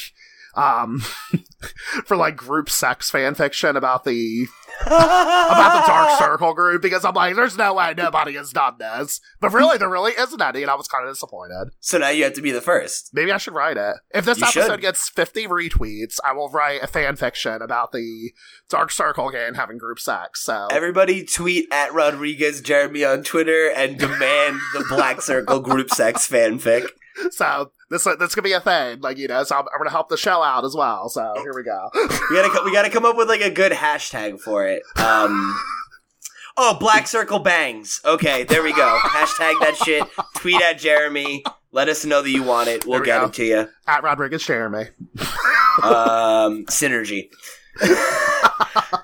um, for like group sex fan fiction about the about the Dark Circle group because I'm like, there's no way nobody has done this. But really, there really isn't any, and I was kind of disappointed. so now you have to be the first Maybe I should write it. If this You episode should. gets 50 retweets, I will write a fan fiction about the Dark Circle gang having group sex. So everybody tweet at rodriguez jeremy on twitter and demand the black circle group sex fanfic So this this could be a thing, like you know. So I'm, I'm gonna help the show out as well. So here we go. we gotta we gotta come up with like a good hashtag for it um oh black circle bangs okay there we go hashtag that shit tweet at jeremy let us know that you want it we'll we get go. it to you At Rodriguez Jeremy. um, synergy. right.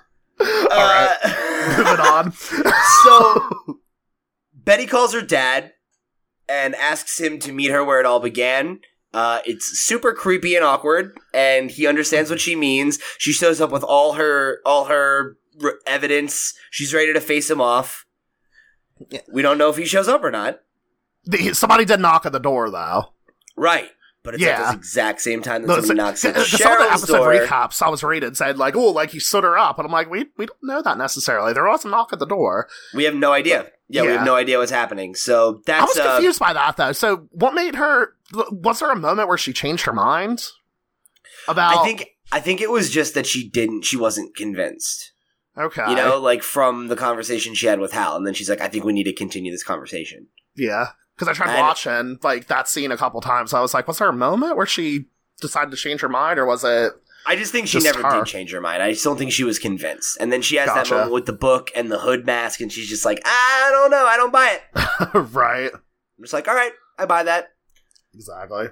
Uh, Moving on. so Betty calls her dad and asks him to meet her where it all began. Uh, it's super creepy and awkward, and he understands what she means. She shows up with all her all her r- evidence. She's ready to face him off. We don't know if he shows up or not. The, somebody did knock at the door though. Right, but it's Yeah. at this exact same time that No, somebody so- knocks at because some of the Cheryl's episode door. recaps I was reading said like, oh, like he stood her up, and I'm like, we we don't know that necessarily. There was a knock at the door. We have no idea. Yeah, we have no idea what's happening. So that's I was uh, confused by that though. So what made her? Was there a moment where she changed her mind about? I think I think it was just that she didn't she wasn't convinced. okay, You know, like from the conversation she had with Hal, and then she's like, I think we need to continue this conversation. yeah. Because I tried And- watching like that scene a couple times. I was like, was there a moment where she decided to change her mind, or was it? I just think she Just never her. did change her mind. I just don't think she was convinced. And then she has that moment with the book and the hood mask, and she's just like, I don't know, I don't buy it. right. I'm just like, all right, I buy that. Exactly.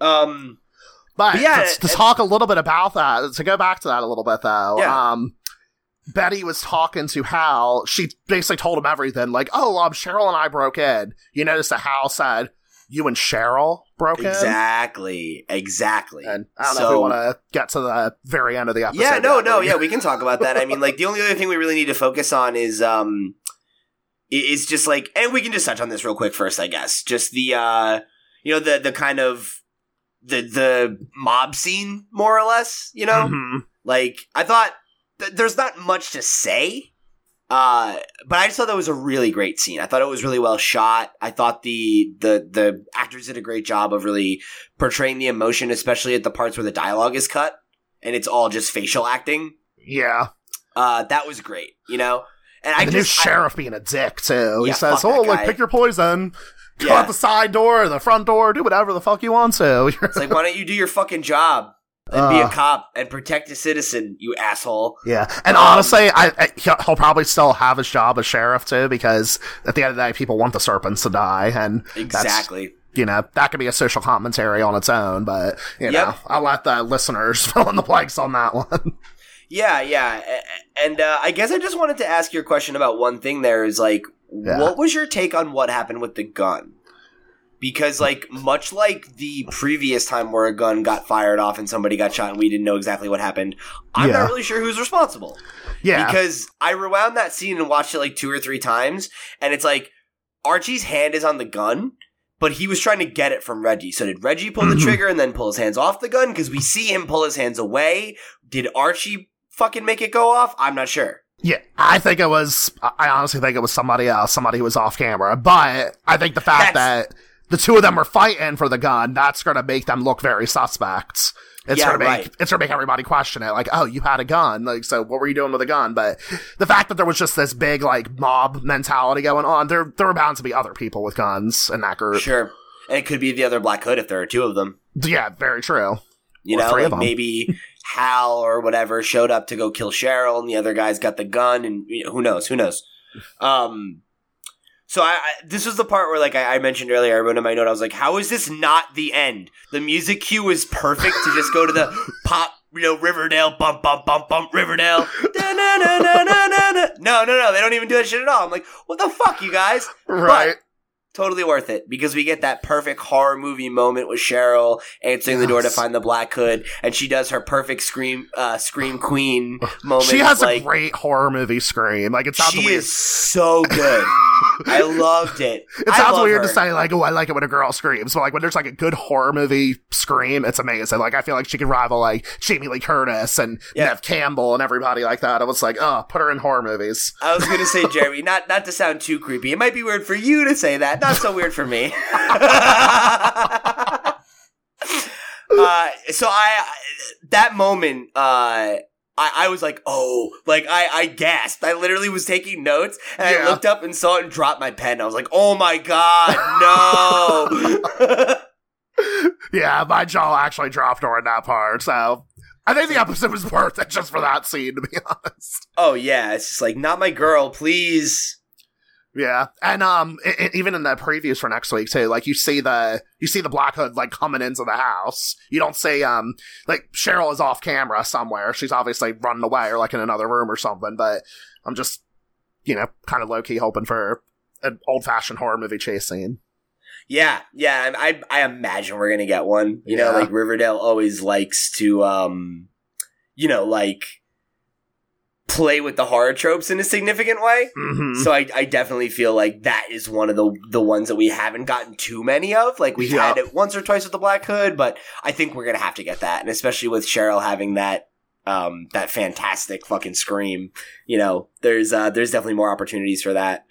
Um, But But yeah, to, to talk a little bit about that, to go back to that a little bit though, Yeah. um, Betty was talking to Hal. She basically told him everything, like, "Oh, um, Cheryl and I broke in." You notice that Hal said, "You and Cheryl broke in." exactly, exactly. And I don't know So- if we want to get to the very end of the episode. Yeah, no, no, yeah, we can talk about that. I mean, like the only other thing we really need to focus on is um is just like and we can just touch on this real quick first, I guess. Just the uh you know, the the kind of the the mob scene, more or less, you know? Mhm. Like I thought th- there's not much to say. Uh, but I just thought that was a really great scene. I thought it was really well shot. I thought the the the actors did a great job of really portraying the emotion, especially at the parts where the dialogue is cut and it's all just facial acting. Yeah, Uh, that was great, you know. And I and the new just I- sheriff being a dick too. Yeah, he says, "Oh, like pick your poison." Go Yeah. out the side door, or the front door, do whatever the fuck you want to. it's like, why don't you do your fucking job? And be a Uh. cop and protect a citizen, you asshole. Yeah, and Um, honestly, I, I he'll probably still have his job as sheriff too, because at the end of the day, people want the serpents to die, and that's, Exactly. you know that could be a social commentary on its own. But you Yep. know, I'll let the listeners fill in the blanks on that one. Yeah, yeah. And uh, I guess I just wanted to ask your question about one thing there is like, Yeah. what was your take on what happened with the gun? Because, like, much like the previous time where a gun got fired off and somebody got shot and we didn't know exactly what happened, I'm Yeah. not really sure who's responsible. yeah, Because I rewound that scene and watched it like two or three times, and it's like Archie's hand is on the gun, but he was trying to get it from Reggie. So did Reggie pull the Mhm. trigger and then pull his hands off the gun? Because we see him pull his hands away. Did Archie fucking make it go off? I'm not sure. yeah. I think it was. I honestly think it was somebody else, somebody who was off camera. But I think the fact That's- that the two of them were fighting for the gun, that's going to make them look very suspect. It's Yeah, gonna make right. it's gonna make everybody question it, like, oh, you had a gun, like, so what were you doing with a gun? But the fact that there was just this big like mob mentality going on, there there were bound to be other people with guns in that group. Sure. And it could be the other Black Hood if there are two of them. Yeah, very true. You Or know, like maybe Hal or whatever showed up to go kill Cheryl, and the other guy's got the gun, and you know, who knows? Who knows? Um, so I, I this was the part where, like I, I mentioned earlier, I wrote in my note, I was like, "How is this not the end? The music cue is perfect to just go to the pop." You know, Riverdale, bump, bump, bump, bump, Riverdale. Da-na-na-na-na-na-na. No, no, no, they don't even do that shit at all. I'm like, what the fuck, you guys? Right. totally worth it because we get that perfect horror movie moment with Cheryl answering the door to find the Black Hood, and she does her perfect scream, uh, scream queen moment. she has like, a great horror movie scream. Like it sounds She is so good. I loved it. It I sounds weird her. to say like, oh, I like it when a girl screams, but like when there's like a good horror movie scream, it's amazing. Like I feel like she could rival like Jamie Lee Curtis and Yeah. Nev Campbell and everybody like that. I was like, oh, put her in horror movies. I was gonna say, Jeremy, not not to sound too creepy. It might be weird for you to say that. Not so weird for me. uh, so I that moment, uh, I, I was like, oh, like I, I gasped. I literally was taking notes and I looked up and saw it and dropped my pen. I was like, oh my god, no. Yeah, my jaw actually dropped during that part. So I think the episode was worth it just for that scene, to be honest. oh yeah, it's just like not my girl, please. Yeah, and um, i i- even in the previews for next week too, like you see the you see the Black Hood like coming into the house. You don't see um like Cheryl is off camera somewhere. She's obviously running away or like in another room or something. But I'm just you know kind of low key hoping for an old fashioned horror movie chase scene. Yeah, yeah. I I, I imagine we're gonna get one. You know, like Riverdale always likes to, um, you know, like play with the horror tropes in a significant way. Mm-hmm. So I, I definitely feel like that is one of the the ones that we haven't gotten too many of. Like we've Yeah. had it once or twice with the Black Hood, but I think we're gonna have to get that, and especially with Cheryl having that um that fantastic fucking scream. You know, there's uh there's definitely more opportunities for that.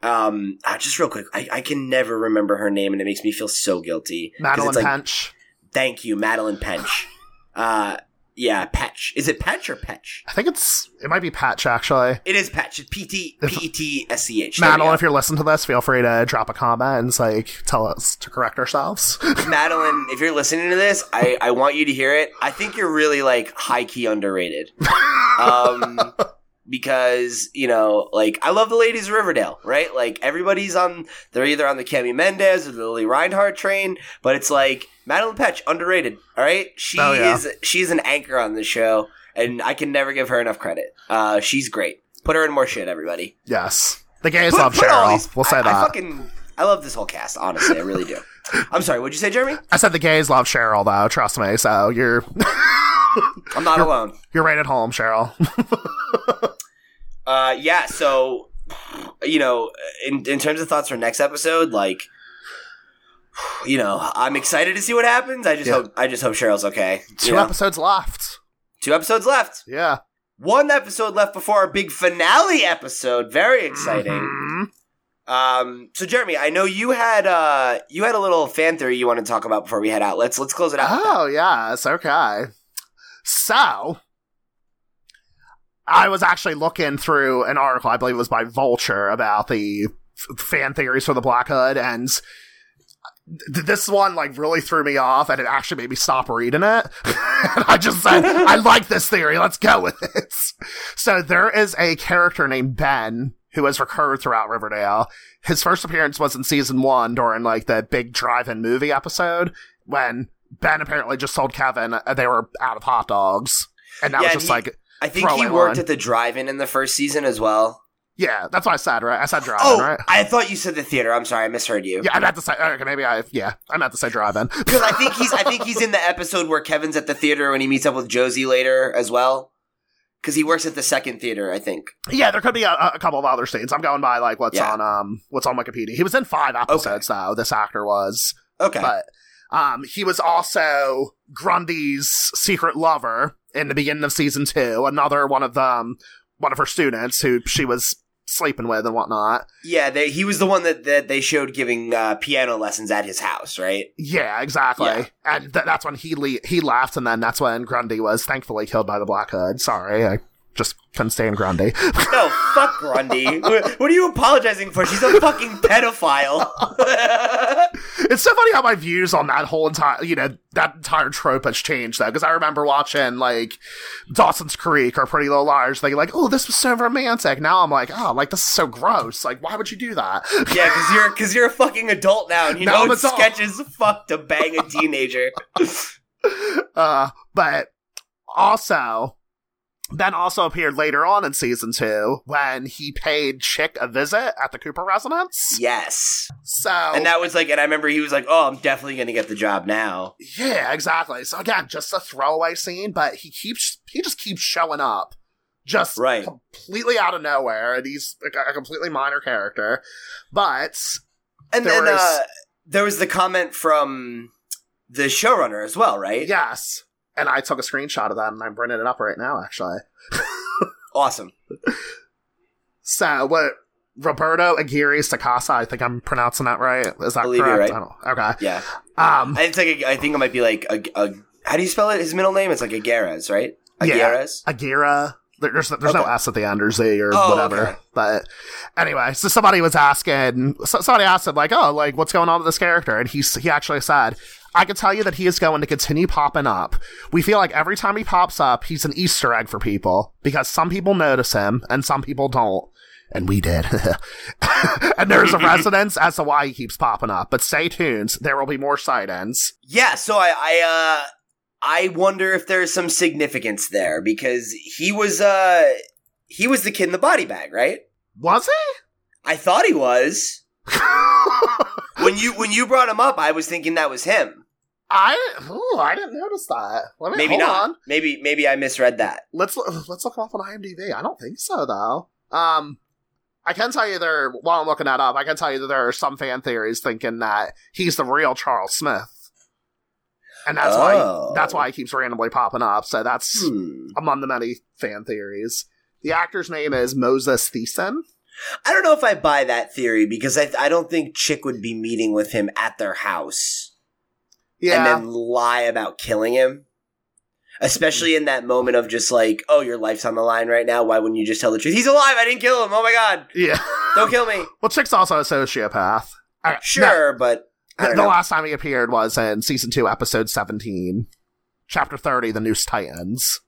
Um, uh, just real quick, I, I can never remember her name, and it makes me feel so guilty. Madeline like, Pench. Thank you, Madeline Pench. Uh, yeah, Patch. Is it Patch or Patch? I think it's it might be Patch actually. It is Patch. It's P T P E T S C H. Madeline, if you're listening to this, feel free to drop a comment and like tell us to correct ourselves. Madeline, if you're listening to this, I, I want you to hear it. I think you're really like high key underrated. Um, because you know, like I love the ladies of Riverdale, right? Like everybody's on, they're either on the Cami Mendes or the Lili Reinhart train, but it's like Madelaine Petsch underrated. All right, she Oh, yeah. is she's an anchor on the show, and I can never give her enough credit. Uh, she's great. Put her in more shit, everybody. yes, the gays Put- love put Cheryl. these- we'll say I, that. I fucking I love this whole cast. Honestly, I really do. I'm sorry. What'd you say, Jeremy? I said the gays love Cheryl though. Trust me. So you're I'm not alone. you're right at home, Cheryl. Uh, yeah. So, you know, in in terms of thoughts for next episode, like, you know, I'm excited to see what happens. I just Yeah. hope I just hope Cheryl's okay. Two know? episodes left. Two episodes left. Yeah. One episode left before our big finale episode. Very exciting. Mhm. Um, so Jeremy, I know you had uh you had a little fan theory you want to talk about before we head out. Let's let's close it out. Oh yes, okay. So I was actually looking through an article, I believe it was by Vulture, about the f- fan theories for the Black Hood, and th- this one like really threw me off, and it actually made me stop reading it. I just said, "I like this theory. Let's go with it." So there is a character named Ben who has recurred throughout Riverdale. His first appearance was in season one during like the big drive-in movie episode when Ben apparently just told Kevin they were out of hot dogs, and that Yeah, was just he- like, I think he worked line. at the drive-in in the first season as well. yeah, that's what I said, right? I said drive-in, Oh, right? I thought you said the theater. I'm sorry, I misheard you. Yeah, I meant to say. Okay, maybe I. Yeah, I meant to say drive-in. Because I think he's I think he's in the episode where Kevin's at the theater when he meets up with Josie later as well. Because he works at the second theater, I think. Yeah, there could be a, a couple of other scenes. I'm going by like what's Yeah. on um what's on Wikipedia. He was in five episodes though. This actor was, Okay. but um he was also Grundy's secret lover in the beginning of season two. Another one of them, one of her students who she was sleeping with and whatnot. yeah, they, he was the one that, that they showed giving uh, piano lessons at his house, right? Yeah, exactly. Yeah. And th- that's when he le- he left, and then that's when Grundy was thankfully killed by the Black Hood. Sorry, I just couldn't stand Grundy. No, fuck Grundy. what are you apologizing for? She's a fucking pedophile. It's so funny how my views on that whole entire, you know, that entire trope has changed though. Because I remember watching like Dawson's Creek or Pretty Little Liars, thinking like, "Oh, this was so romantic." Now I'm like, "Oh, like this is so gross. Like, why would you do that?" yeah, because you're because you're a fucking adult now, and you Now know it's sketches fuck to bang a teenager. uh, but also, Ben also appeared later on in season two when he paid Chic a visit at the Cooper residence. yes, So, and that was like, and I remember he was like, "Oh, I'm definitely gonna get the job now." Yeah, exactly. So again, just a throwaway scene, but he keeps he just keeps showing up, just Right. completely out of nowhere, and he's a, a completely minor character. But And There then was- uh, there was the comment from the showrunner as well, right? yes, and I took a screenshot of that, and I'm bringing it up right now, actually. Awesome. So what? Roberto Aguirre Sacasa, I think I'm pronouncing that right. Is that Believe correct? right. I don't, okay. Yeah, Um, I- it's like a, I think it might be like a, a how do you spell it? His middle name? It's like Aguirres, right? Yeah. Aguirres. Agira. There- There's there's no S at the end or Z or Oh, whatever. okay. But anyway, so somebody was asking, so somebody asked him like, "Oh, like what's going on with this character?" And he he actually said, "I can tell you that he is going to continue popping up. We feel like every time he pops up, he's an Easter egg for people because some people notice him and some people don't." And we did. and there's a resonance as to why he keeps popping up. But stay tuned. There will be more side ends. Yeah, so I I uh I wonder if there's some significance there because he was uh he was the kid in the body bag, right? Was he? I thought he was. He? When you when you brought him up, I was thinking that was him. I ooh, I didn't notice that. Let me Maybe hold not. on. Maybe maybe I misread that. Let's look- let's look him up on IMDb. I don't think so though. Um, I can tell you there while I'm looking that up. I can tell you that there are some fan theories thinking that he's the real Charles Smith, and that's Oh. why that's why he keeps randomly popping up. So that's Hmm. among the many fan theories. The actor's name is Moses Thiessen. I don't know if I buy that theory because I I don't think Chic would be meeting with him at their house Yeah, and then lie about killing him. Especially in that moment of just like, oh, your life's on the line right now. Why wouldn't you just tell the truth? He's alive. I didn't kill him. Oh my god. yeah. Don't kill me. well, Chic's also a sociopath. Right, Sure, but I The, know. last time he appeared was in season two, episode seventeen, chapter thirty, "The Noose Tightens."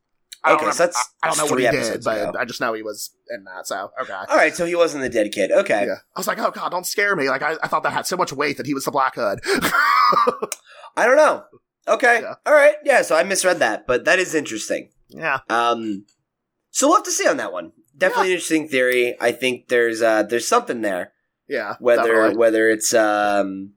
I Okay, so that's I, I don't know what he did, but ago. I just know he was in that. So okay, All right, so he wasn't the dead kid. Okay. yeah. I was like, oh god, don't scare me. Like I, I thought that had so much weight that he was the Black Hood. I don't know. Okay. Yeah. All right. Yeah, so I misread that, but that is interesting. yeah, Um so we'll have to see on that one. Definitely an interesting theory. I think there's uh there's something there. yeah. Whether definitely. whether it's um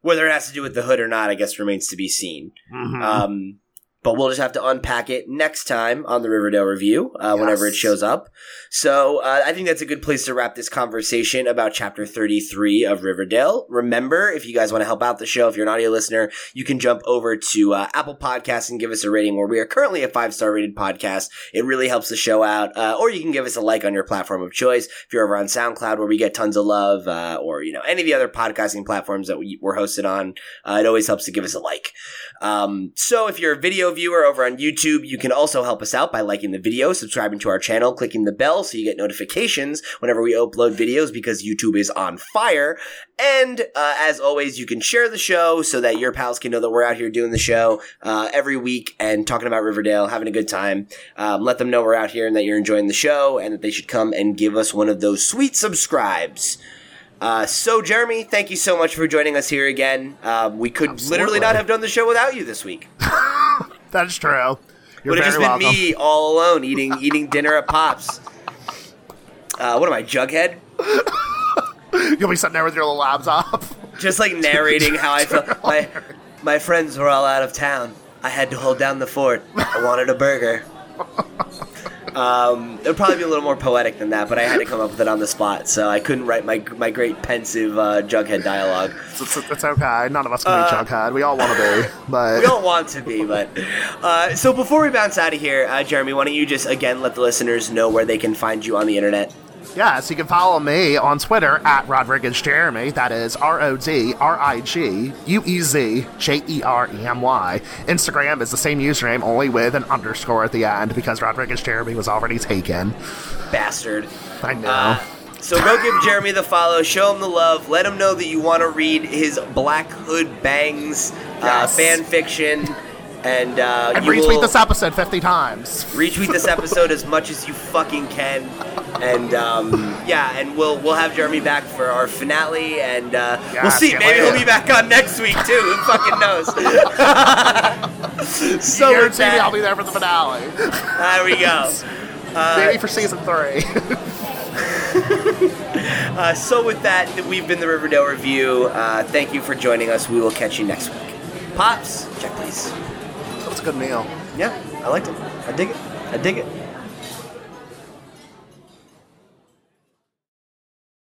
whether it has to do with the hood or not, I guess remains to be seen. Mhm. Um, but we'll just have to unpack it next time on the Riverdale review, uh, whenever it shows up. So uh, I think that's a good place to wrap this conversation about chapter 33 of Riverdale. Remember, if you guys want to help out the show, if you're an audio listener, you can jump over to uh, Apple Podcasts and give us a rating where we are currently a five star rated podcast. It really helps the show out. Uh, or you can give us a like on your platform of choice. If you're over on SoundCloud where we get tons of love, uh, or, you know, any of the other podcasting platforms that we, we're hosted on, uh, it always helps to give us a like. Um, so if you're a video viewer over on YouTube, you can also help us out by liking the video, subscribing to our channel, clicking the bell so you get notifications whenever we upload videos because YouTube is on fire. And uh, as always, you can share the show so that your pals can know that we're out here doing the show uh, every week and talking about Riverdale, having a good time. Um, let them know we're out here and that you're enjoying the show and that they should come and give us one of those sweet subscribes. Uh, so, Jeremy, thank you so much for joining us here again. Um, we could Absolutely. literally not have done the show without you this week. That is true. You're Would have just been welcome. me all alone eating eating dinner at Pops. Uh, what am I, Jughead? You'll be sitting there with your little laptop. Just like narrating how I felt. My my friends were all out of town. I had to hold down the fort. I wanted a burger. Um, it would probably be a little more poetic than that, but I had to come up with it on the spot, so I couldn't write my my great pensive uh, Jughead dialogue. It's, it's, it's okay. None of us can be Jughead. We all want to be, but Uh, We don't want to be, but uh, so before we bounce out of here, uh, Jeremy, why don't you just again let the listeners know where they can find you on the internet? Yes, you can follow me on Twitter at Rodriguez Jeremy. That is R O D R I G U E Z J E R E M Y. Instagram is the same username, only with an underscore at the end because Rodriguez Jeremy was already taken. Bastard. I know. Uh, so go give Jeremy the follow, show him the love, let him know that you want to read his Black Hood Bangs uh, Yes. fan fiction, and uh, and retweet will this episode 50 times. retweet this episode as much as you fucking can, and um, yeah, and we'll we'll have Jeremy back for our finale, and uh, we'll see. Maybe he'll be back on next week too. Who fucking knows? so guarantee me I'll be there for the finale. there we go. Maybe for season three. Uh, so with that, we've been the Riverdale Review. Uh, thank you for joining us. We will catch you next week. Pops, check please. That was a good meal. Yeah, I liked it. I dig it. I dig it.